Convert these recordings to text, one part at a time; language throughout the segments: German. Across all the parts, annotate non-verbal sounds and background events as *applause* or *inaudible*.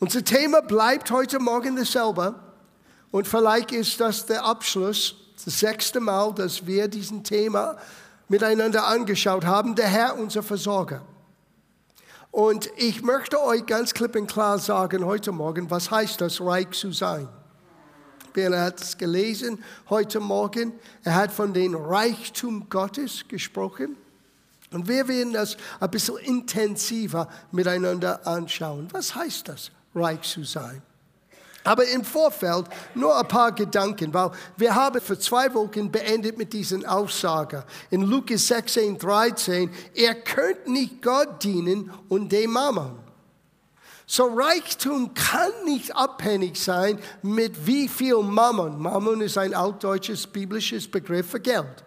Unser Thema bleibt heute Morgen dasselbe. Und vielleicht ist das der Abschluss, das sechste Mal, dass wir diesen Thema miteinander angeschaut haben. Der Herr, unser Versorger. Und ich möchte euch ganz klipp und klar sagen heute Morgen, was heißt das, reich zu sein? Bela hat es gelesen heute Morgen. Er hat von dem Reichtum Gottes gesprochen. Und wir werden das ein bisschen intensiver miteinander anschauen. Was heißt das, reich zu sein? Aber im Vorfeld nur ein paar Gedanken, weil wir haben für zwei Wochen beendet mit diesen Aussage. In Lukas 16, 13, ihr könnt nicht Gott dienen und dem Mammon. So Reichtum kann nicht abhängig sein mit wie viel Mammon. Mammon ist ein altdeutsches biblisches Begriff für Geld.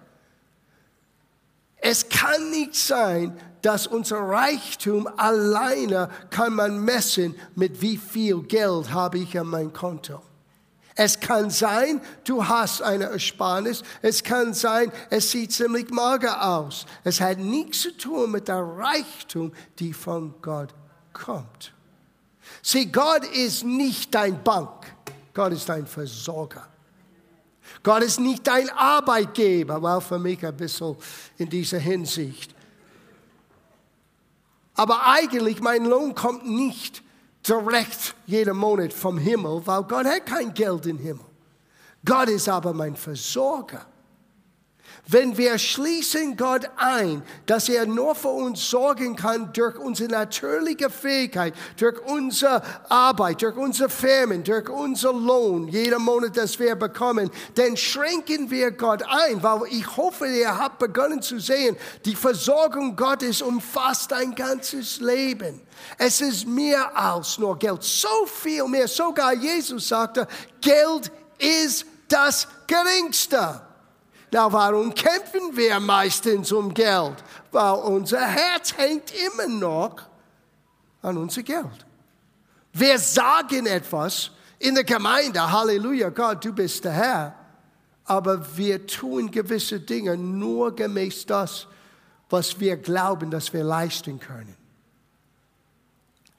Es kann nicht sein, dass unser Reichtum alleine kann man messen mit wie viel Geld habe ich an meinem Konto. Es kann sein, du hast eine Ersparnis. Es kann sein, es sieht ziemlich mager aus. Es hat nichts zu tun mit der Reichtum, die von Gott kommt. Sieh, Gott ist nicht dein Bank. Gott ist dein Versorger. Gott ist nicht dein Arbeitgeber, war für mich ein bisschen in dieser Hinsicht. Aber eigentlich, mein Lohn kommt nicht direkt jeden Monat vom Himmel, weil Gott hat kein Geld im Himmel. Gott ist aber mein Versorger. Wenn wir schließen Gott ein, dass er nur für uns sorgen kann durch unsere natürliche Fähigkeit, durch unsere Arbeit, durch unsere Firmen, durch unser Lohn, jeden Monat, das wir bekommen, dann schränken wir Gott ein, weil ich hoffe, ihr habt begonnen zu sehen, die Versorgung Gottes umfasst ein ganzes Leben. Es ist mehr als nur Geld, so viel mehr. Sogar Jesus sagte, Geld ist das Geringste. Na, warum kämpfen wir meistens um Geld? Weil unser Herz hängt immer noch an unser Geld. Wir sagen etwas in der Gemeinde, Halleluja, Gott, du bist der Herr. Aber wir tun gewisse Dinge nur gemäß das, was wir glauben, dass wir leisten können.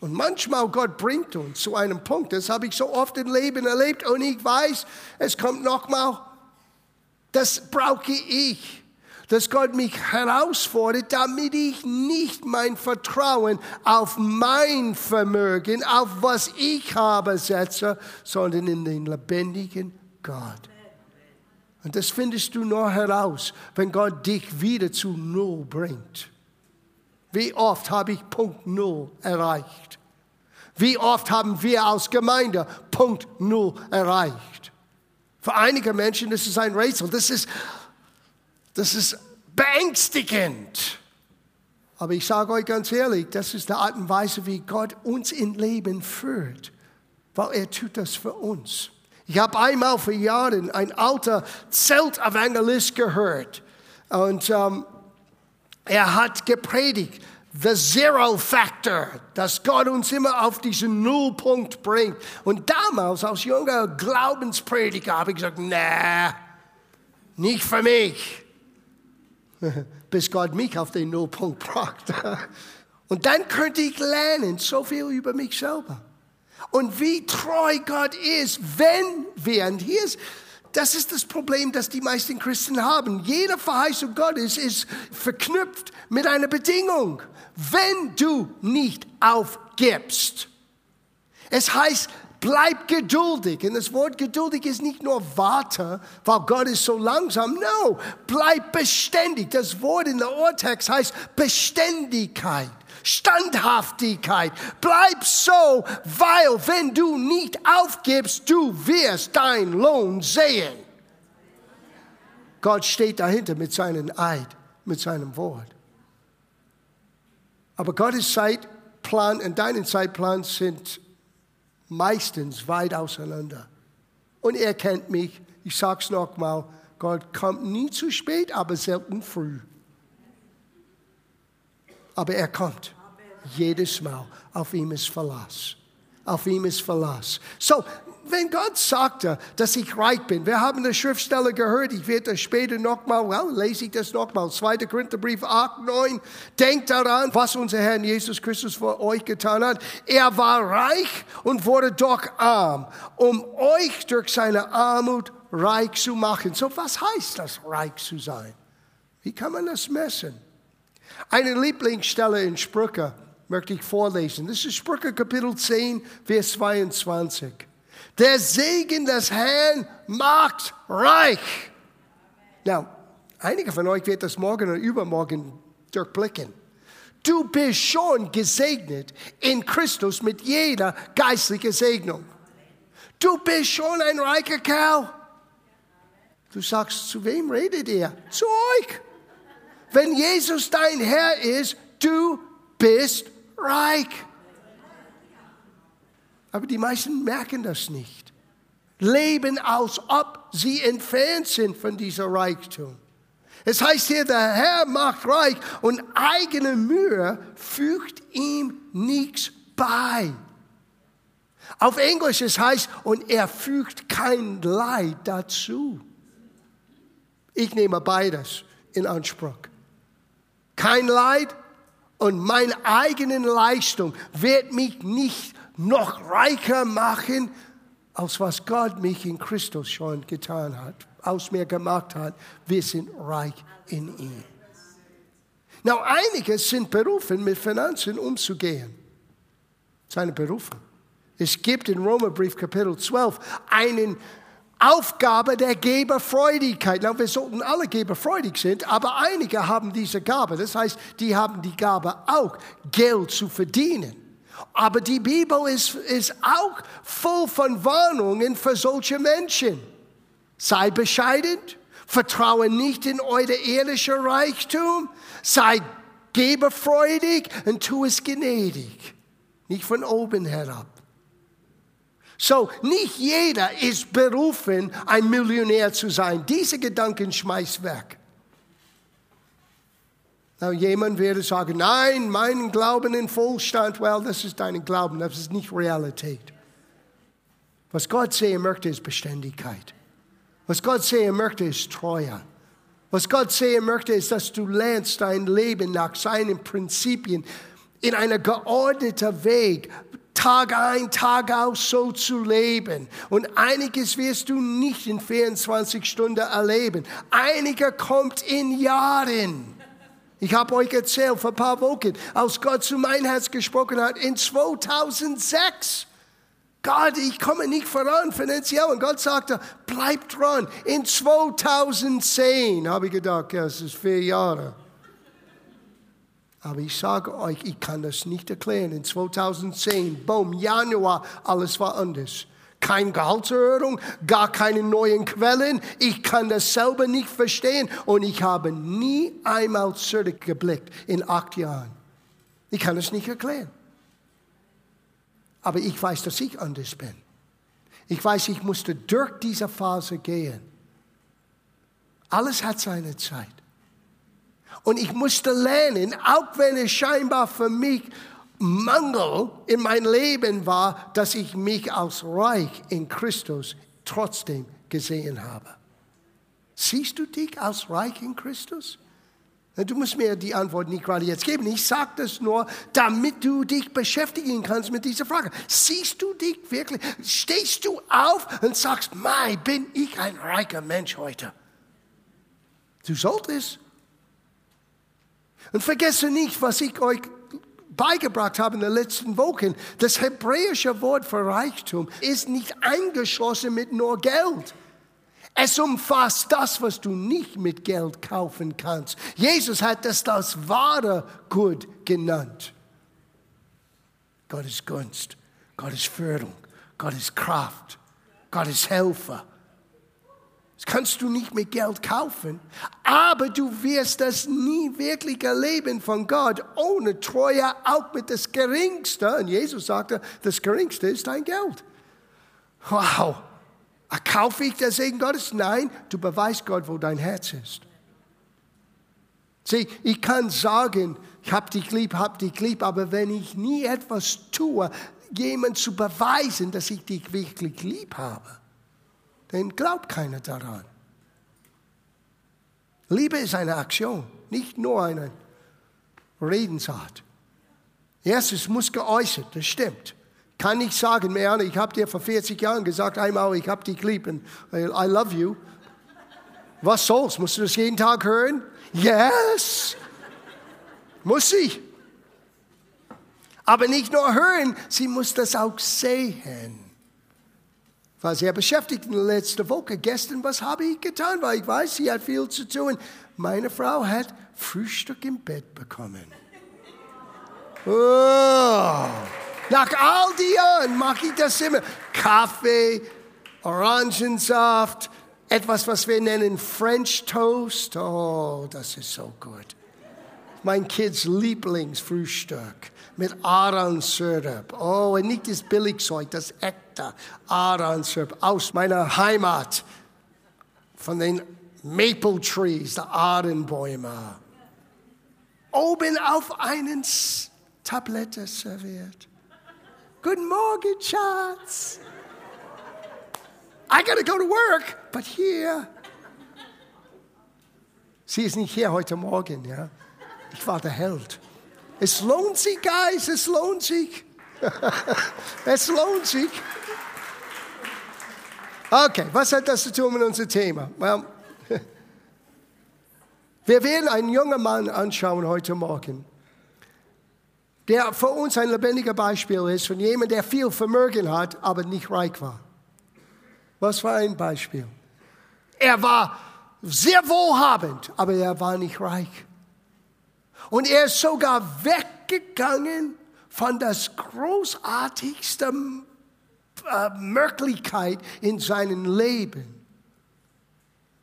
Und manchmal Gott bringt uns zu einem Punkt, das habe ich so oft im Leben erlebt und ich weiß, es kommt nochmal das brauche ich, dass Gott mich herausfordert, damit ich nicht mein Vertrauen auf mein Vermögen, auf was ich habe, setze, sondern in den lebendigen Gott. Und das findest du nur heraus, wenn Gott dich wieder zu Null bringt. Wie oft habe ich Punkt Null erreicht? Wie oft haben wir als Gemeinde Punkt Null erreicht? Für einige Menschen ist es ein Rätsel. Das ist, das ist beängstigend. Aber ich sage euch ganz ehrlich, das ist die Art und Weise, wie Gott uns in Leben führt, weil er tut das für uns. Ich habe einmal vor Jahren ein alter Zeltevangelist gehört und ähm, er hat gepredigt the Zero Factor, dass Gott uns immer auf diesen Nullpunkt bringt. Und damals als junger Glaubensprediger habe ich gesagt, na, nicht für mich. *laughs* Bis Gott mich auf den Nullpunkt brachte. Und dann könnte ich lernen, so viel über mich selber. Und wie treu Gott ist, wenn wir, und hier ist, das ist das Problem, das die meisten Christen haben. Jede Verheißung Gottes ist verknüpft mit einer Bedingung wenn du nicht aufgibst. Es heißt, bleib geduldig. Und das Wort geduldig ist nicht nur warte, weil Gott ist so langsam. No, bleib beständig. Das Wort in der Urtext heißt Beständigkeit. Standhaftigkeit. Bleib so, weil wenn du nicht aufgibst, du wirst dein Lohn sehen. Gott steht dahinter mit seinem Eid, mit seinem Wort. Aber Gottes Zeitplan und deinen Zeitplan sind meistens weit auseinander. Und er kennt mich, ich sag's nochmal, Gott kommt nie zu spät, aber selten früh. Aber er kommt. Jedes Mal. Auf ihm ist Verlass. Auf ihm ist Verlass. So, wenn Gott sagte, dass ich reich bin, wir haben eine Schriftstelle gehört, ich werde das später nochmal, well, lese ich das nochmal, 2. Korintherbrief 8, 9, denkt daran, was unser Herr Jesus Christus für euch getan hat. Er war reich und wurde doch arm, um euch durch seine Armut reich zu machen. So was heißt das, reich zu sein? Wie kann man das messen? Eine Lieblingsstelle in Sprüche möchte ich vorlesen. Das ist Sprüche Kapitel 10, Vers 22. Der Segen des Herrn macht reich. Now, einige von euch wird das morgen oder übermorgen durchblicken. Du bist schon gesegnet in Christus mit jeder geistlichen Segnung. Du bist schon ein reicher Kerl. Du sagst, zu wem redet ihr? Zu euch. Wenn Jesus dein Herr ist, du bist reich. Aber die meisten merken das nicht. Leben, als ob sie entfernt sind von dieser Reichtum. Es heißt hier, der Herr macht reich und eigene Mühe fügt ihm nichts bei. Auf Englisch es heißt, und er fügt kein Leid dazu. Ich nehme beides in Anspruch. Kein Leid und meine eigene Leistung wird mich nicht noch reicher machen, als was Gott mich in Christus schon getan hat aus mir gemacht hat, wir sind reich in ihm. Now, einige sind berufen, mit Finanzen umzugehen. Seine Berufung. Es gibt in Römerbrief Kapitel 12 eine Aufgabe der Geberfreudigkeit. Now, wir sollten alle geberfreudig sein, aber einige haben diese Gabe. Das heißt, die haben die Gabe auch, Geld zu verdienen. Aber die Bibel ist, ist auch voll von Warnungen für solche Menschen. Sei bescheiden, vertraue nicht in euer ehrlicher Reichtum, sei geberfreudig und tu es gnädig, nicht von oben herab. So, nicht jeder ist berufen, ein Millionär zu sein. Diese Gedanken schmeiß weg. Now, jemand würde sagen, nein, mein Glauben in Vollstand, well, das ist dein Glauben, das ist nicht Realität. Was Gott sehen möchte, ist Beständigkeit. Was Gott sehen möchte, ist Treue. Was Gott sehen möchte, ist, dass du lernst, dein Leben nach seinen Prinzipien in einer geordneten Weg, Tag ein, Tag aus so zu leben. Und einiges wirst du nicht in 24 Stunden erleben. Einige kommt in Jahren. Ich habe euch erzählt vor ein paar Wochen, als Gott zu mein Herz gesprochen hat, in 2006 Gott, ich komme nicht voran finanziell. Und Gott sagte, bleib dran. In 2010 habe ich gedacht, ja, es ist vier Jahre. Aber ich sage euch, ich kann das nicht erklären. In 2010, boom, Januar, alles war anders. Keine Gehaltserhöhung, gar keine neuen Quellen. Ich kann das selber nicht verstehen. Und ich habe nie einmal zurückgeblickt in acht Jahren. Ich kann es nicht erklären. Aber ich weiß, dass ich anders bin. Ich weiß, ich musste durch diese Phase gehen. Alles hat seine Zeit. Und ich musste lernen, auch wenn es scheinbar für mich Mangel in mein Leben war, dass ich mich als reich in Christus trotzdem gesehen habe. Siehst du dich als reich in Christus? Du musst mir die Antwort nicht gerade jetzt geben. Ich sage das nur, damit du dich beschäftigen kannst mit dieser Frage. Siehst du dich wirklich? Stehst du auf und sagst, Mai, bin ich ein reicher Mensch heute? Du solltest. Und vergesse nicht, was ich euch beigebracht habe in den letzten Wochen. Das hebräische Wort für Reichtum ist nicht eingeschlossen mit nur Geld. Es umfasst das, was du nicht mit Geld kaufen kannst. Jesus hat das das wahre Gut genannt. Gottes Gunst, Gottes Führung, Gottes Kraft, Gottes Helfer. Das kannst du nicht mit Geld kaufen, aber du wirst das nie wirklich erleben von Gott ohne Treue, auch mit das Geringste. Und Jesus sagte, das Geringste ist dein Geld. Wow. Kaufe ich der Segen Gottes? Nein, du beweist Gott, wo dein Herz ist. Sieh, ich kann sagen, ich hab dich lieb, hab dich lieb, aber wenn ich nie etwas tue, jemand zu beweisen, dass ich dich wirklich lieb habe, dann glaubt keiner daran. Liebe ist eine Aktion, nicht nur eine Redensart. Erstes muss geäußert, das stimmt. kann nicht sagen, Marianne, ich habe dir vor 40 Jahren gesagt, einmal, ich habe dich lieb und I love you. Was soll's? Musst du das jeden Tag hören? Yes. Muss sie. Aber nicht nur hören, sie muss das auch sehen. War sehr beschäftigt in der letzten Woche. Gestern, was habe ich getan? Weil ich weiß, sie hat viel zu tun. Meine Frau hat Frühstück im Bett bekommen. Oh. Nach all die Jahren mache ich das immer. Kaffee, Orangensaft, etwas, was wir nennen French Toast. Oh, das ist so gut. Mein Kids Lieblingsfrühstück mit Ahornsirup. Oh, und nicht das Billigzeug, das echte Ahornsirup aus meiner Heimat. Von den Maple Trees, der Ahrenbäume. Oben auf einen Tablette serviert. Guten Morgen, Schatz. I gotta go to work, but here. Sie ist nicht hier heute Morgen, ja. Ich war der Held. Es lohnt sich, Guys, es lohnt sich. *laughs* es lohnt sich. Okay, was hat das zu tun mit unserem Thema? Well, *laughs* wir werden einen jungen Mann anschauen heute Morgen, der für uns ein lebendiger Beispiel ist von jemandem, der viel Vermögen hat, aber nicht reich war. Was war ein Beispiel? Er war sehr wohlhabend, aber er war nicht reich. Und er ist sogar weggegangen von das großartigste äh, Möglichkeit in seinem Leben,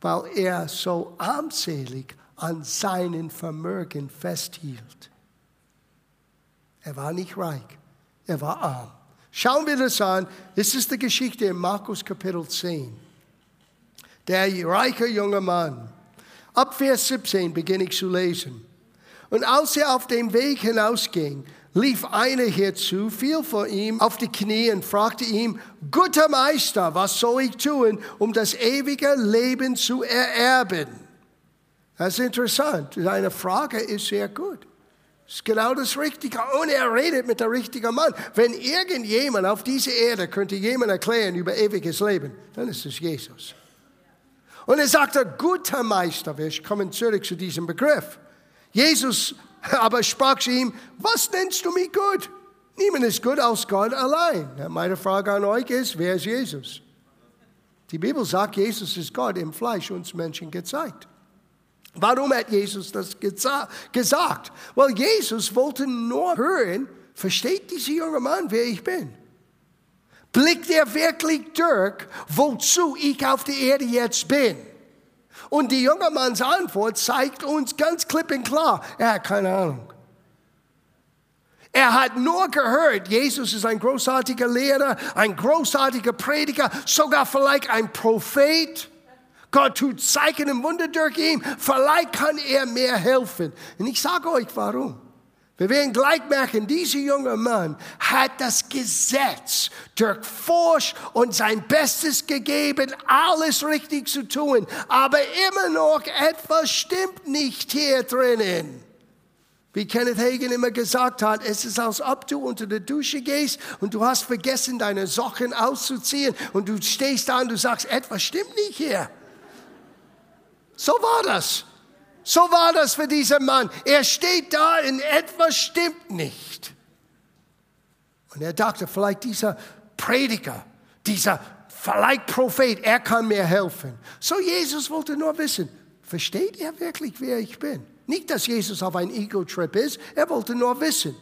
weil er so armselig an seinen Vermögen festhielt. Er war nicht reich, er war arm. Schauen wir das an. Das ist die Geschichte in Markus Kapitel 10. Der reiche junge Mann. Ab Vers 17 beginne ich zu lesen. Und als er auf dem Weg hinausging, lief einer herzu, fiel vor ihm auf die Knie und fragte ihm, guter Meister, was soll ich tun, um das ewige Leben zu ererben? Das ist interessant. Seine Frage ist sehr gut. Das ist genau das Richtige. Und er redet mit der richtigen Mann. Wenn irgendjemand auf dieser Erde könnte jemand erklären über ewiges Leben, dann ist es Jesus. Und er sagte, guter Meister, wir kommen zurück zu diesem Begriff. Jesus *laughs* aber sprach zu ihm, was nennst du mich gut? Niemand ist gut aus Gott allein. Meine Frage an euch ist, wer ist Jesus? Die Bibel sagt, Jesus ist Gott im Fleisch uns Menschen gezeigt. Warum hat Jesus das gesagt? Weil Jesus wollte nur hören, versteht dieser junge Mann, wer ich bin? Blickt er wirklich durch, wozu ich auf der Erde jetzt bin? Und die junge Manns Antwort zeigt uns ganz klipp und klar, er hat keine Ahnung. Er hat nur gehört, Jesus ist ein großartiger Lehrer, ein großartiger Prediger, sogar vielleicht ein Prophet. Gott tut Zeichen und Wunder durch ihn. Vielleicht kann er mir helfen. Und ich sage euch warum. Wir werden gleich merken, dieser junge Mann hat das Gesetz durchforscht und sein Bestes gegeben, alles richtig zu tun. Aber immer noch etwas stimmt nicht hier drinnen. Wie Kenneth Hagen immer gesagt hat, es ist, als ob du unter der Dusche gehst und du hast vergessen, deine Socken auszuziehen und du stehst da und du sagst, etwas stimmt nicht hier. So war das. So war das für diesen Mann. Er steht da und etwas stimmt nicht. Und er dachte, vielleicht dieser Prediger, dieser vielleicht Prophet, er kann mir helfen. So Jesus wollte nur wissen, versteht er wirklich, wer ich bin? Nicht, dass Jesus auf ein Ego-Trip ist, er wollte nur wissen,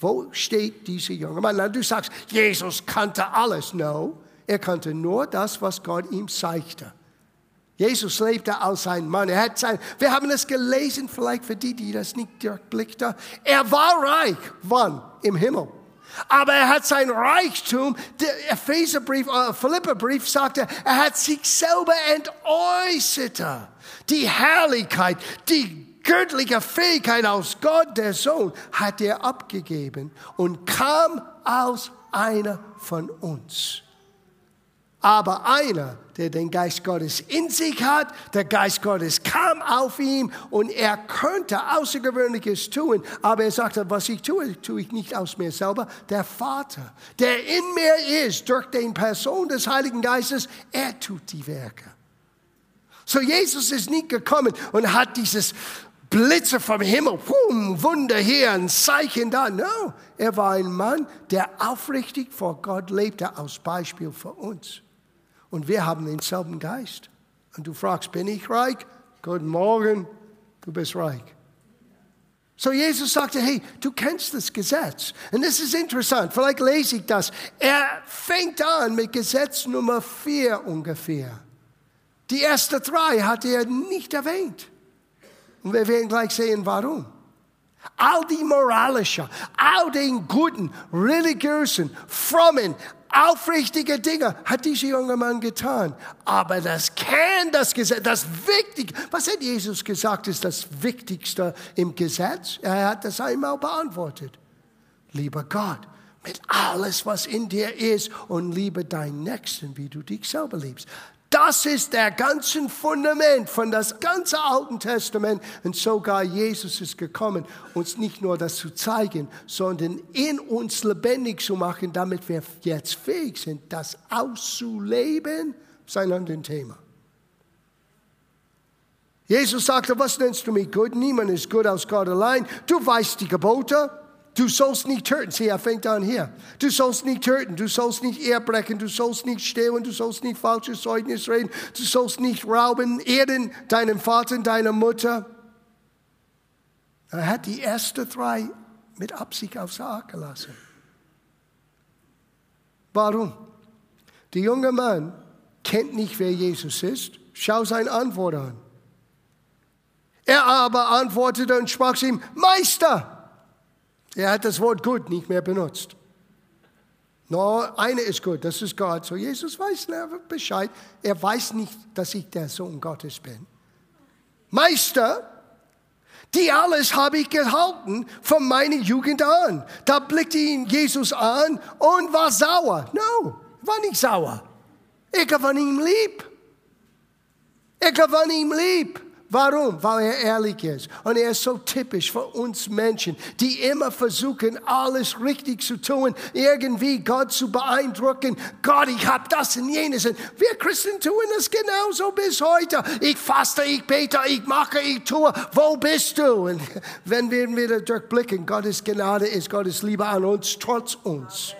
wo steht dieser junge Mann? Na, du sagst, Jesus kannte alles. No, er kannte nur das, was Gott ihm zeigte. Jesus lebte als ein Mann. Er hat sein, wir haben es gelesen, vielleicht für die, die das nicht durchblickten. Er war reich. Wann? Im Himmel. Aber er hat sein Reichtum, der Epheserbrief, äh, Philipperbrief sagte, er hat sich selber entäußert. Die Herrlichkeit, die göttliche Fähigkeit aus Gott, der Sohn, hat er abgegeben und kam aus einer von uns. Aber einer, der den Geist Gottes in sich hat, der Geist Gottes kam auf ihn und er könnte Außergewöhnliches tun. Aber er sagte, was ich tue, tue ich nicht aus mir selber. Der Vater, der in mir ist, durch den Person des Heiligen Geistes, er tut die Werke. So Jesus ist nicht gekommen und hat dieses Blitze vom Himmel, boom, Wunder hier, ein Zeichen da. No, er war ein Mann, der aufrichtig vor Gott lebte, als Beispiel für uns. Und wir haben denselben Geist. Und du fragst, bin ich reich? Guten Morgen, du bist reich. So Jesus sagte, hey, du kennst das Gesetz. Und das ist interessant, vielleicht lese ich das. Er fängt an mit Gesetz Nummer vier ungefähr. Die ersten drei hat er nicht erwähnt. Und wir werden gleich sehen, warum. All die moralische, all den guten, religiösen, frommen, aufrichtige Dinge hat dieser junge Mann getan. Aber das Kern des Gesetzes, das Wichtige, was hat Jesus gesagt, ist das Wichtigste im Gesetz? Er hat das einmal beantwortet. Lieber Gott, mit alles, was in dir ist und liebe deinen Nächsten, wie du dich selber liebst. Das ist der ganze Fundament von das ganze Alten Testament. Und sogar Jesus ist gekommen, uns nicht nur das zu zeigen, sondern in uns lebendig zu machen, damit wir jetzt fähig sind, das auszuleben, sein anderes Thema. Jesus sagte, was nennst du mich gut? Niemand ist gut aus Gott allein. Du weißt die Gebote. Du sollst nicht töten. Sieh, er fängt an hier. Du sollst nicht töten, du sollst nicht erbrechen, du sollst nicht stehlen, du sollst nicht falsches Zeugnis reden, du sollst nicht rauben, ehren deinen Vater und deine Mutter. Er hat die ersten drei mit Absicht aufs Ark gelassen. Warum? Der junge Mann kennt nicht, wer Jesus ist. Schau seine Antwort an. Er aber antwortete und sprach zu ihm, Meister, er hat das Wort gut nicht mehr benutzt. Nur eine ist gut, das ist Gott. So Jesus weiß Bescheid. Er weiß nicht, dass ich der Sohn Gottes bin. Meister, die alles habe ich gehalten von meiner Jugend an. Da blickte ihn Jesus an und war sauer. No, war nicht sauer. Ich gewann ihm lieb. Ich gewann ihm lieb. Warum? Weil er ehrlich ist. Und er ist so typisch für uns Menschen, die immer versuchen, alles richtig zu tun, irgendwie Gott zu beeindrucken. Gott, ich habe das und jenes. Und wir Christen tun es genauso bis heute. Ich faste, ich bete, ich mache, ich tue. Wo bist du? Und *laughs* wenn wir wieder durchblicken, Gottes Gnade ist Gottes Liebe an uns, trotz uns.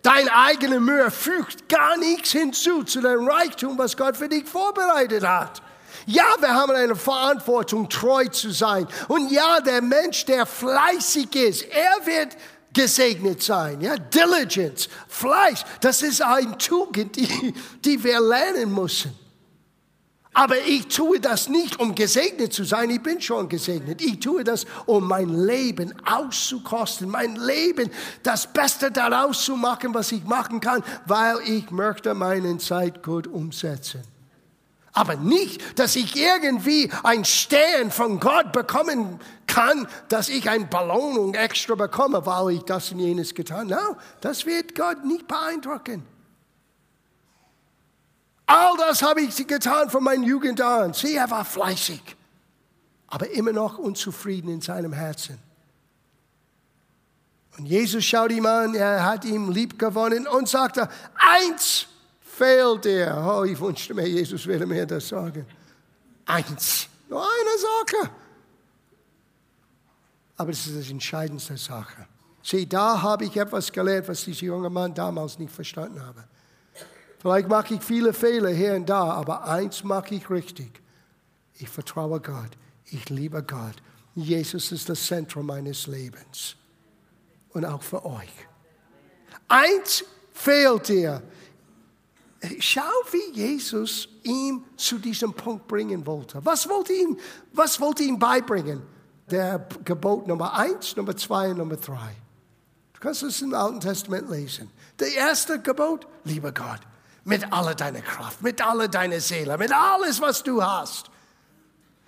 Dein eigene Mühe fügt gar nichts hinzu zu dem Reichtum, was Gott für dich vorbereitet hat. Ja, wir haben eine Verantwortung, treu zu sein. Und ja, der Mensch, der fleißig ist, er wird gesegnet sein. Ja, Diligence, Fleiß, das ist eine Tugend, *laughs* die, die wir lernen müssen. Aber ich tue das nicht, um gesegnet zu sein. Ich bin schon gesegnet. Ich tue das, um mein Leben auszukosten, mein Leben das Beste daraus zu machen, was ich machen kann, weil ich möchte meine Zeit gut umsetzen. Aber nicht, dass ich irgendwie ein Stern von Gott bekommen kann, dass ich eine Belohnung extra bekomme, weil ich das und jenes getan habe. No, das wird Gott nicht beeindrucken. All das habe ich getan von meiner Jugend an. Sie, er war fleißig, aber immer noch unzufrieden in seinem Herzen. Und Jesus schaut ihm an, er hat ihn lieb gewonnen und sagte, eins fehlt dir. Oh, ich wünschte mir, Jesus würde mir das sagen. Eins, nur eine Sache. Aber das ist die entscheidendste Sache. Sieh, da habe ich etwas gelernt, was dieser junge Mann damals nicht verstanden habe. Vielleicht mache ich viele Fehler hier und da, aber eins mache ich richtig. Ich vertraue Gott. Ich liebe Gott. Jesus ist das Zentrum meines Lebens. Und auch für euch. Eins fehlt dir. Schau, wie Jesus ihn zu diesem Punkt bringen wollte. Was wollte ihn, was wollte ihn beibringen? Der Gebot Nummer eins, Nummer zwei und Nummer drei. Du kannst es im Alten Testament lesen. Der erste Gebot, liebe Gott, mit aller deiner Kraft, mit aller deiner Seele, mit alles, was du hast.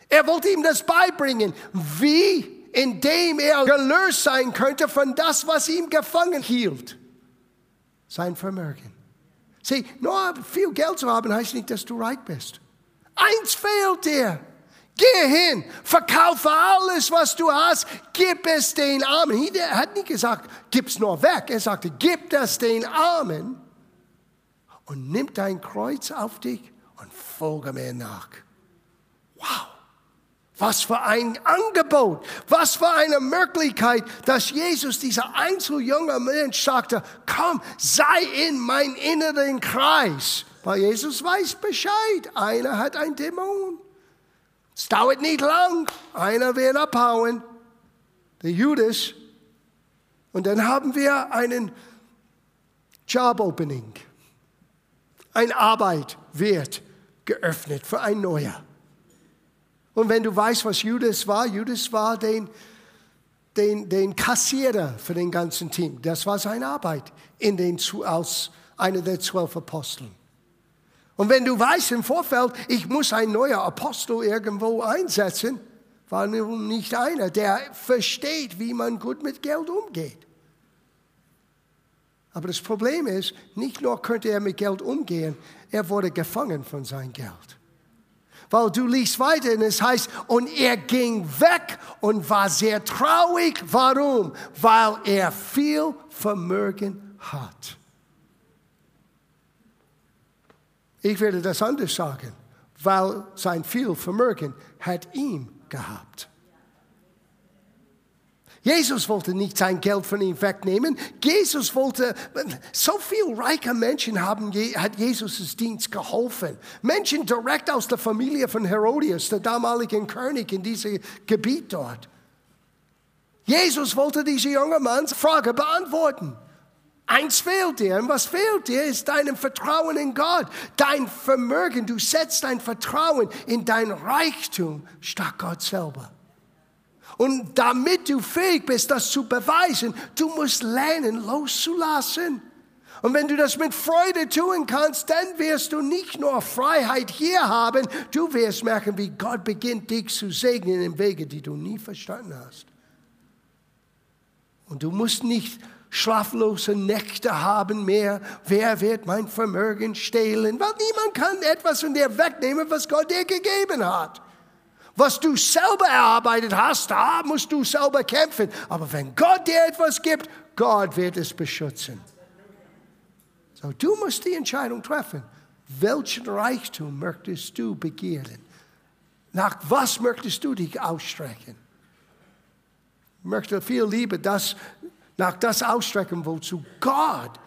Er wollte ihm das beibringen, wie, indem er gelöst sein könnte von das, was ihm gefangen hielt. Sein Vermögen Sieh, nur viel Geld zu haben heißt nicht, dass du reich bist. Eins fehlt dir. Geh hin, verkaufe alles, was du hast, gib es den Armen. Er hat nicht gesagt, gib's nur weg. Er sagte, gib das den Armen und nimm dein Kreuz auf dich und folge mir nach. Wow. Was für ein Angebot, was für eine Möglichkeit, dass Jesus, dieser einzeljunge Mensch, sagte, komm, sei in mein inneren Kreis. Weil Jesus weiß Bescheid, einer hat ein Dämon. Es dauert nicht lang, einer wird abhauen, der Judas. Und dann haben wir einen Job Opening. Eine Arbeit wird geöffnet für ein Neuer. Und wenn du weißt, was Judas war, Judas war den, den, den Kassierer für den ganzen Team. Das war seine Arbeit in den, als einer der zwölf Aposteln. Und wenn du weißt im Vorfeld, ich muss ein neuer Apostel irgendwo einsetzen, war nun nicht einer, der versteht, wie man gut mit Geld umgeht. Aber das Problem ist, nicht nur könnte er mit Geld umgehen, er wurde gefangen von seinem Geld. Weil du liest weiter und es heißt, und er ging weg und war sehr traurig. Warum? Weil er viel Vermögen hat. Ich werde das anders sagen, weil sein viel Vermögen hat ihm gehabt. Jesus wollte nicht sein Geld von ihm wegnehmen. Jesus wollte, so viele reiche Menschen haben, hat Jesus' Dienst geholfen. Menschen direkt aus der Familie von Herodias, der damaligen König in diesem Gebiet dort. Jesus wollte diese junge Manns Frage beantworten. Eins fehlt dir. Und was fehlt dir, ist dein Vertrauen in Gott. Dein Vermögen. Du setzt dein Vertrauen in dein Reichtum statt Gott selber. Und damit du fähig bist, das zu beweisen, du musst lernen, loszulassen. Und wenn du das mit Freude tun kannst, dann wirst du nicht nur Freiheit hier haben, du wirst merken, wie Gott beginnt, dich zu segnen in Wege, die du nie verstanden hast. Und du musst nicht schlaflose Nächte haben mehr. Wer wird mein Vermögen stehlen? Weil niemand kann etwas von dir wegnehmen, was Gott dir gegeben hat. Was du selber erarbeitet hast, da musst du selber kämpfen. Aber wenn Gott dir etwas gibt, Gott wird es beschützen. So, du musst die Entscheidung treffen. Welchen Reichtum möchtest du begehren? Nach was möchtest du dich ausstrecken? Ich möchte viel lieber das, nach das ausstrecken, wozu Gott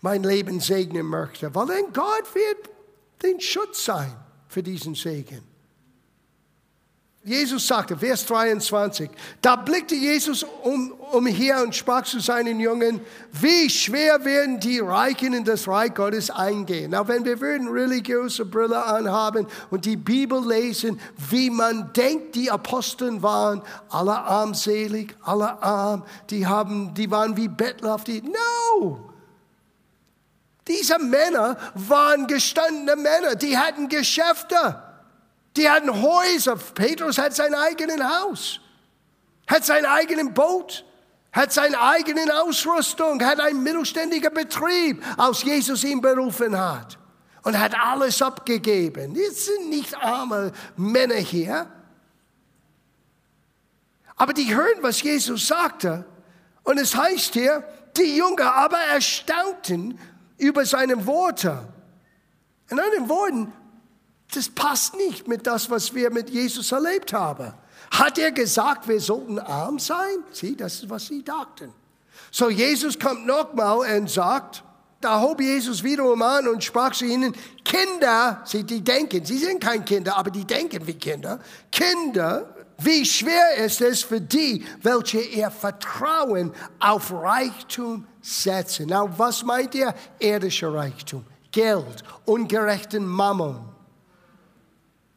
mein Leben segnen möchte. Weil dann Gott wird den Schutz sein für diesen Segen. Jesus sagte, Vers 23, da blickte Jesus um, umher und sprach zu seinen Jungen, wie schwer werden die Reichen in das Reich Gottes eingehen. Na, wenn wir würden religiöse Brille anhaben und die Bibel lesen, wie man denkt, die Aposteln waren, alle armselig, alle arm, die haben, die waren wie Bettler auf die, no! Diese Männer waren gestandene Männer, die hatten Geschäfte. Die hatten Häuser. Petrus hat sein eigenes Haus, hat sein eigenes Boot, hat seine eigene Ausrüstung, hat einen mittelständigen Betrieb, als Jesus ihn berufen hat. Und hat alles abgegeben. Das sind nicht arme Männer hier. Aber die hören, was Jesus sagte. Und es heißt hier, die Jünger aber erstaunten über seine Worte. In anderen Worten, das passt nicht mit das, was wir mit Jesus erlebt haben. Hat er gesagt, wir sollten arm sein? Sieh, das ist, was sie dachten. So, Jesus kommt nochmal und sagt, da hob Jesus wiederum an und sprach zu ihnen, Kinder, sie, die denken, sie sind kein Kinder, aber die denken wie Kinder. Kinder, wie schwer ist es für die, welche ihr Vertrauen auf Reichtum setzen. Na, was meint ihr? Irdischer Reichtum, Geld, ungerechten Mammon.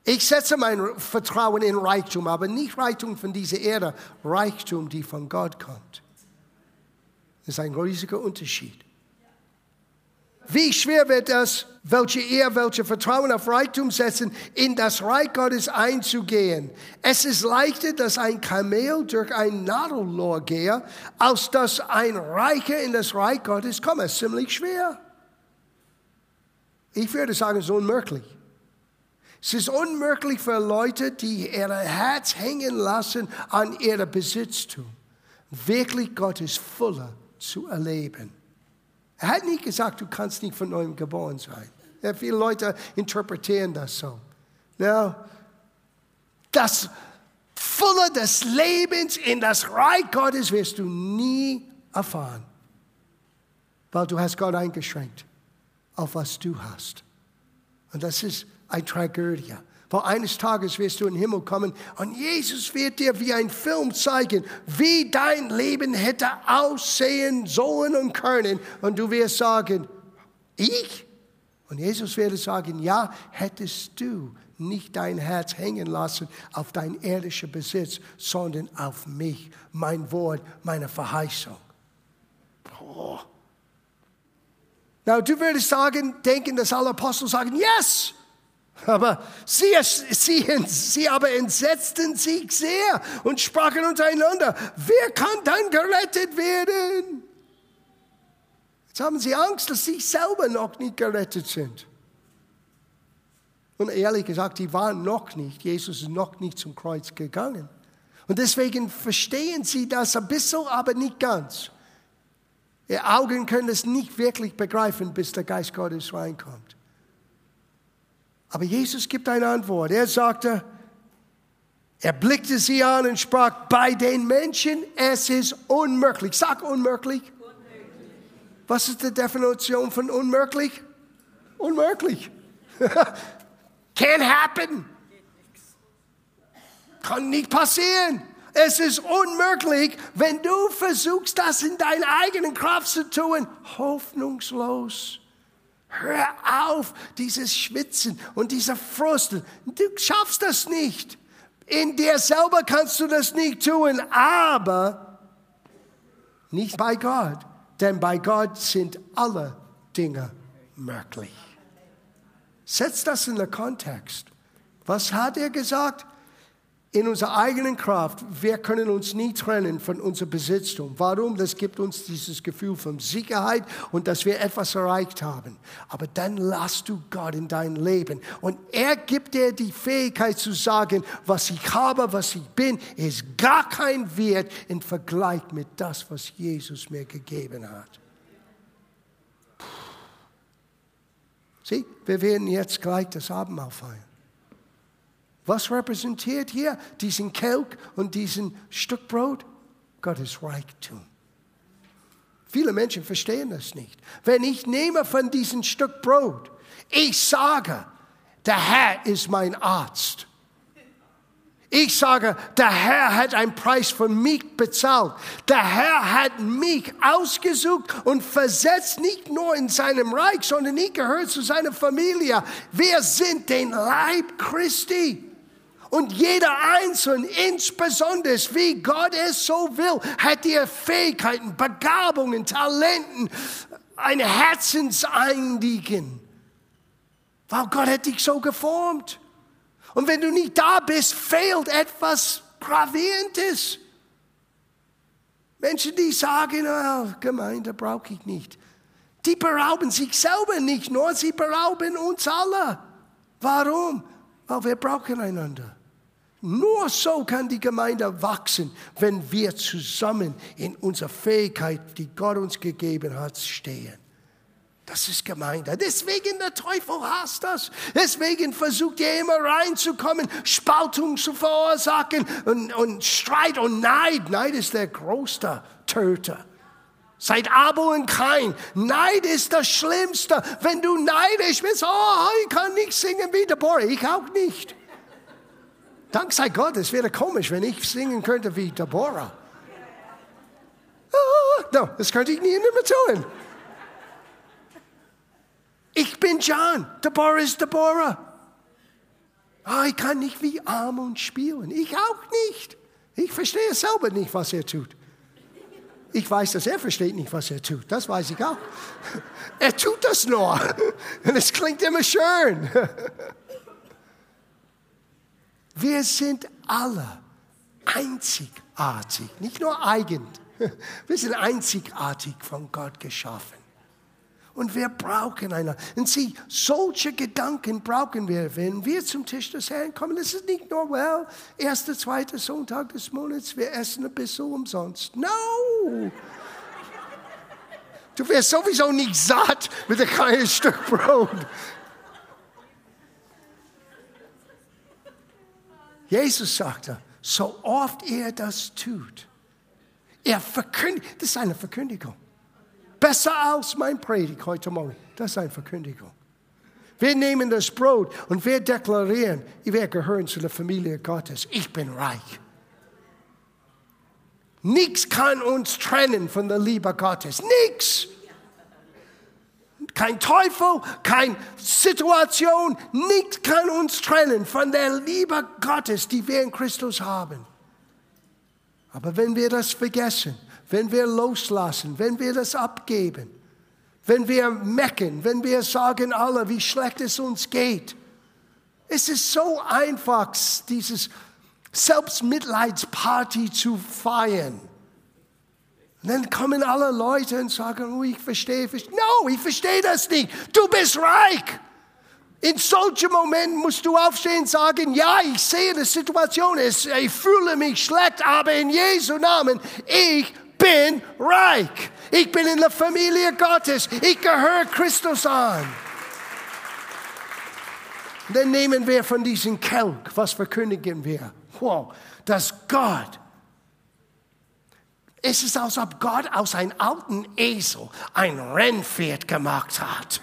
Ich setze mein Vertrauen in Reichtum, aber nicht Reichtum von dieser Erde, Reichtum, die von Gott kommt. Das ist ein riesiger Unterschied. Wie schwer wird es, welche ihr, welche Vertrauen auf Reichtum setzen, in das Reich Gottes einzugehen? Es ist leichter, dass ein Kamel durch ein Nadellohr gehe, als dass ein Reicher in das Reich Gottes komme. Es ist ziemlich schwer. ich würde sagen, ist unmöglich. Es ist unmöglich für Leute, die ihr Herz hängen lassen an ihrem Besitztum, wirklich Gottes Fülle zu erleben. Er hat nicht gesagt, du kannst nicht von neuem geboren sein. Ja, viele Leute interpretieren das so. Ja, das Fülle des Lebens in das Reich Gottes wirst du nie erfahren, weil du hast Gott eingeschränkt auf was du hast. Und das ist eine Tragödie. Weil eines Tages wirst du in den Himmel kommen und Jesus wird dir wie ein Film zeigen, wie dein Leben hätte aussehen sollen und können. Und du wirst sagen, ich? Und Jesus würde sagen, ja, hättest du nicht dein Herz hängen lassen auf dein irdischer Besitz, sondern auf mich, mein Wort, meine Verheißung. Oh. Na, du würdest sagen, denken, dass alle Apostel sagen, yes, aber sie, sie, sie aber entsetzten sich sehr und sprachen untereinander, wer kann dann gerettet werden? Jetzt haben sie Angst, dass sie selber noch nicht gerettet sind. Und ehrlich gesagt, die waren noch nicht. Jesus ist noch nicht zum Kreuz gegangen. Und deswegen verstehen sie das ein bisschen, aber nicht ganz. Ihre Augen können es nicht wirklich begreifen, bis der Geist Gottes reinkommt. Aber Jesus gibt eine Antwort. Er sagte, er blickte sie an und sprach, bei den Menschen, es ist unmöglich. Sag unmöglich. unmöglich. Was ist die Definition von unmöglich? Unmöglich. *laughs* Can't happen. Kann nicht passieren. Es ist unmöglich, wenn du versuchst, das in deiner eigenen Kraft zu tun. Hoffnungslos. Hör auf, dieses Schwitzen und dieser Frust. Du schaffst das nicht. In dir selber kannst du das nicht tun, aber nicht bei Gott. Denn bei Gott sind alle Dinge möglich. Setz das in den Kontext. Was hat er gesagt? In unserer eigenen Kraft, wir können uns nie trennen von unserem Besitztum. Warum? Das gibt uns dieses Gefühl von Sicherheit und dass wir etwas erreicht haben. Aber dann lass du Gott in dein Leben und er gibt dir die Fähigkeit zu sagen, was ich habe, was ich bin, ist gar kein Wert im Vergleich mit das, was Jesus mir gegeben hat. Sieh, wir werden jetzt gleich das Abendmahl feiern. Was repräsentiert hier diesen Kelch und diesen Stück Brot? Gottes Reichtum. Viele Menschen verstehen das nicht. Wenn ich nehme von diesem Stück Brot, ich sage, der Herr ist mein Arzt. Ich sage, der Herr hat einen Preis für mich bezahlt. Der Herr hat mich ausgesucht und versetzt nicht nur in seinem Reich, sondern ich gehöre zu seiner Familie. Wir sind den Leib Christi. Und jeder Einzelne, insbesondere wie Gott es so will, hat dir Fähigkeiten, Begabungen, Talenten, ein Herzensanliegen. Weil Gott hat dich so geformt. Und wenn du nicht da bist, fehlt etwas Gravierendes. Menschen, die sagen, oh, Gemeinde brauche ich nicht. Die berauben sich selber nicht, nur sie berauben uns alle. Warum? Weil wir brauchen einander. Nur so kann die Gemeinde wachsen, wenn wir zusammen in unserer Fähigkeit, die Gott uns gegeben hat, stehen. Das ist Gemeinde. Deswegen der Teufel hasst das. Deswegen versucht er immer reinzukommen, Spaltung zu verursachen und, und Streit und Neid. Neid ist der größte Töter. Seit Abel und Kain. Neid ist das Schlimmste. Wenn du neidisch bist, oh, ich kann nicht singen wie Deborah. Ich auch nicht. Dank sei Gott, es wäre komisch, wenn ich singen könnte wie Deborah. Ah, no, das könnte ich nie mehr tun. Ich bin John, Deborah ist Deborah. Ah, ich kann nicht wie Armut spielen. Ich auch nicht. Ich verstehe selber nicht, was er tut. Ich weiß, dass er versteht nicht, was er tut. Das weiß ich auch. Er tut das nur. *laughs* Und es klingt immer schön. *laughs* Wir sind alle einzigartig, nicht nur eigen. *laughs* Wir sind einzigartig von Gott geschaffen. Und wir brauchen einander. Und sie, solche Gedanken brauchen wir, wenn wir zum Tisch des Herrn kommen. Es ist nicht nur, well, erster, zweiter Sonntag des Monats, wir essen ein bisschen umsonst. No! Du wirst sowieso nicht satt mit einem kleinen Stück Brot. Jesus sagte, so oft er das tut, er verkündigt, das ist eine Verkündigung. Besser als mein Predigt heute Morgen. Das ist eine Verkündigung. Wir nehmen das Brot und wir deklarieren, wir gehören zu der Familie Gottes. Ich bin reich. Nichts kann uns trennen von der Liebe Gottes. Nichts. Kein Teufel, keine Situation, nichts kann uns trennen von der Liebe Gottes, die wir in Christus haben. Aber wenn wir das vergessen, wenn wir loslassen, wenn wir das abgeben, wenn wir mecken, wenn wir sagen alle, wie schlecht es uns geht, es ist so einfach, dieses Selbstmitleidsparty zu feiern. Und dann kommen alle Leute und sagen, oh, ich verstehe, verstehe. No, ich verstehe das nicht. Du bist reich. In solchen Momenten musst du aufstehen und sagen, ja, ich sehe die Situation, ich fühle mich schlecht, aber in Jesu Namen, ich bin reich. Ich bin in der Familie Gottes. Ich gehöre Christus an. Dann nehmen wir von diesem Kelch, was verkündigen wir? Wow, dass Gott, es ist, als ob Gott aus einem alten Esel ein Rennpferd gemacht hat.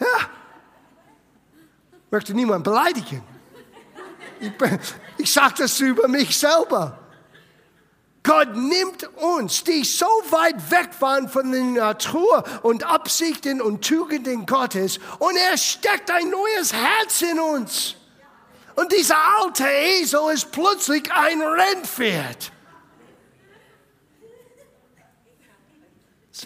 Ja, möchte niemand beleidigen. Ich, ich sage das über mich selber. Gott nimmt uns, die so weit weg waren von der Natur und Absichten und Tugenden Gottes, und er steckt ein neues Herz in uns. Und dieser alte Esel ist plötzlich ein Rennpferd.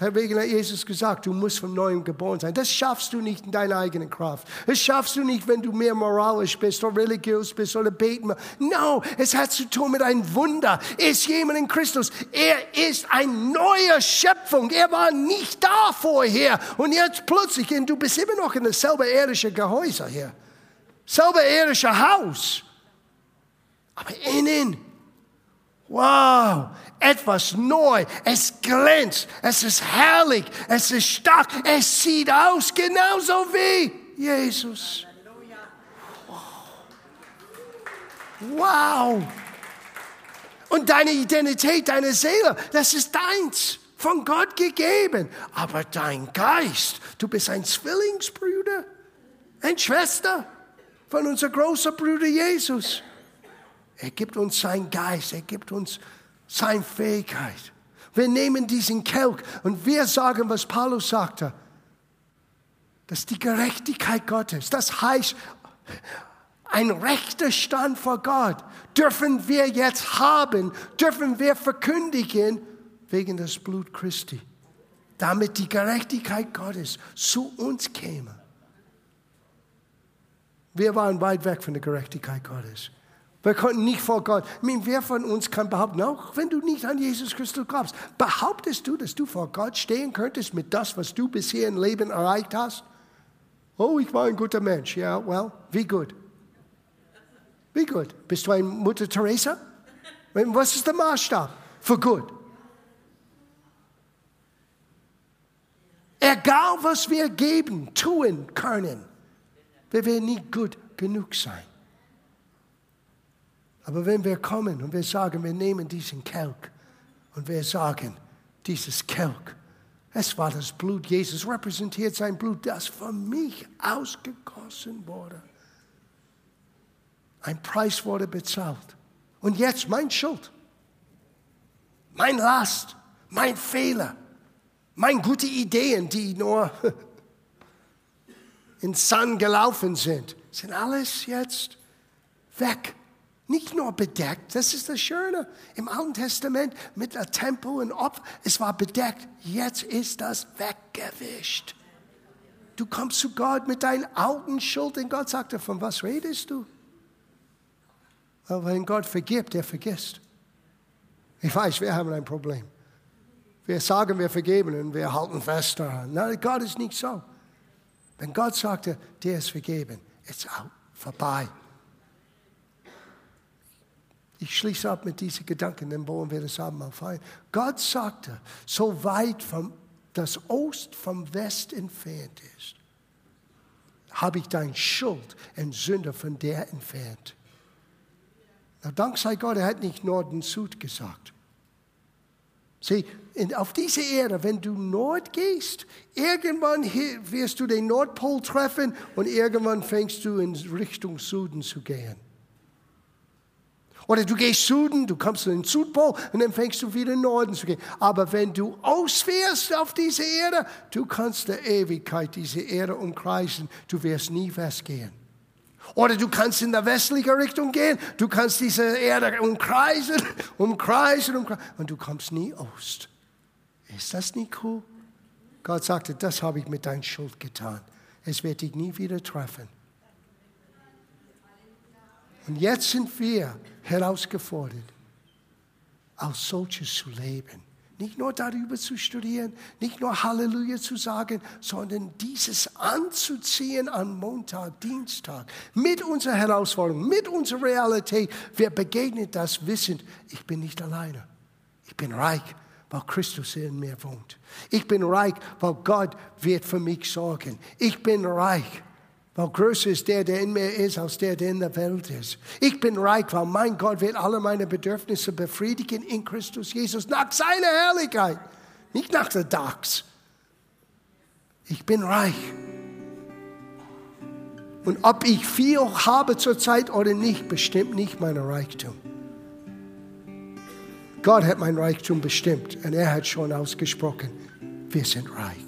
Deswegen hat Jesus gesagt, du musst von neuem geboren sein. Das schaffst du nicht in deiner eigenen Kraft. Das schaffst du nicht, wenn du mehr moralisch bist oder religiös bist oder beten. No, es hat zu tun mit einem Wunder. Ist jemand in Christus. Er ist eine neue Schöpfung. Er war nicht da vorher. Und jetzt plötzlich, und du bist immer noch in dasselbe irdische Gehäuse hier. Selbe irdische Haus. Aber innen Wow, etwas neu. Es glänzt. Es ist herrlich. Es ist stark. Es sieht aus genauso wie Jesus. Wow. Und deine Identität, deine Seele, das ist deins, von Gott gegeben. Aber dein Geist, du bist ein Zwillingsbruder, eine Schwester von unser großer Bruder Jesus. Er gibt uns sein Geist, er gibt uns seine Fähigkeit. Wir nehmen diesen Kelch und wir sagen, was Paulus sagte. Das ist die Gerechtigkeit Gottes. Das heißt, ein rechter Stand vor Gott dürfen wir jetzt haben, dürfen wir verkündigen wegen des Blut Christi, damit die Gerechtigkeit Gottes zu uns käme. Wir waren weit weg von der Gerechtigkeit Gottes. Wir konnten nicht vor Gott. Ich meine, wer von uns kann behaupten, auch wenn du nicht an Jesus Christus glaubst, behauptest du, dass du vor Gott stehen könntest mit das, was du bisher im Leben erreicht hast? Oh, ich war ein guter Mensch. Ja, well, wie gut? Wie gut? Bist du eine Mutter Teresa? Was ist der Maßstab für gut? Egal, was wir geben, tun können, wir werden nie gut genug sein. Aber wenn wir kommen und wir sagen, wir nehmen diesen Kelch und wir sagen, dieses Kelch, es war das Blut Jesus, repräsentiert sein Blut, das für mich ausgegossen wurde. Ein Preis wurde bezahlt. Und jetzt mein Schuld, mein Last, mein Fehler, meine gute Ideen, die nur *laughs* in Sand gelaufen sind, sind alles jetzt weg. Nicht nur bedeckt, das ist das Schöne. Im Alten Testament mit der Tempel und Opfer, es war bedeckt. Jetzt ist das weggewischt. Du kommst zu Gott mit deinen alten Schuld und Gott sagte, von was redest du? Aber wenn Gott vergibt, er vergisst. Ich weiß, wir haben ein Problem. Wir sagen, wir vergeben und wir halten fest daran. Nein, Gott ist nicht so. Wenn Gott sagte, der ist vergeben, ist auch vorbei. Ich schließe ab mit diesen Gedanken, dann wollen wir das Abendmahl feiern. Gott sagte, so weit vom, das Ost vom West entfernt ist, habe ich dein Schuld und Sünde von der entfernt. Na, Dank sei Gott, er hat nicht Norden, Süd gesagt. Sieh, auf diese Erde, wenn du Nord gehst, irgendwann wirst du den Nordpol treffen und irgendwann fängst du in Richtung Süden zu gehen. Oder du gehst Süden, du kommst in den Südpol und dann fängst du wieder in Norden zu gehen. Aber wenn du ausfährst auf diese Erde, du kannst der Ewigkeit diese Erde umkreisen. Du wirst nie festgehen. Oder du kannst in der westliche Richtung gehen, du kannst diese Erde umkreisen, *laughs* umkreisen, umkreisen und du kommst nie Ost. Ist das nicht cool? Gott sagte, das habe ich mit deiner Schuld getan. Es wird dich nie wieder treffen. Und jetzt sind wir herausgefordert, als solches zu leben. Nicht nur darüber zu studieren, nicht nur Halleluja zu sagen, sondern dieses anzuziehen an Montag, Dienstag, mit unserer Herausforderung, mit unserer Realität. Wir begegnen das wissend, ich bin nicht alleine. Ich bin reich, weil Christus in mir wohnt. Ich bin reich, weil Gott wird für mich sorgen. Ich bin reich, weil größer ist der, der in mir ist, als der, der in der Welt ist. Ich bin reich, weil mein Gott wird alle meine Bedürfnisse befriedigen in Christus Jesus, nach seiner Herrlichkeit, nicht nach der Dax. Ich bin reich. Und ob ich viel habe zurzeit oder nicht, bestimmt nicht mein Reichtum. Gott hat mein Reichtum bestimmt und er hat schon ausgesprochen, wir sind reich.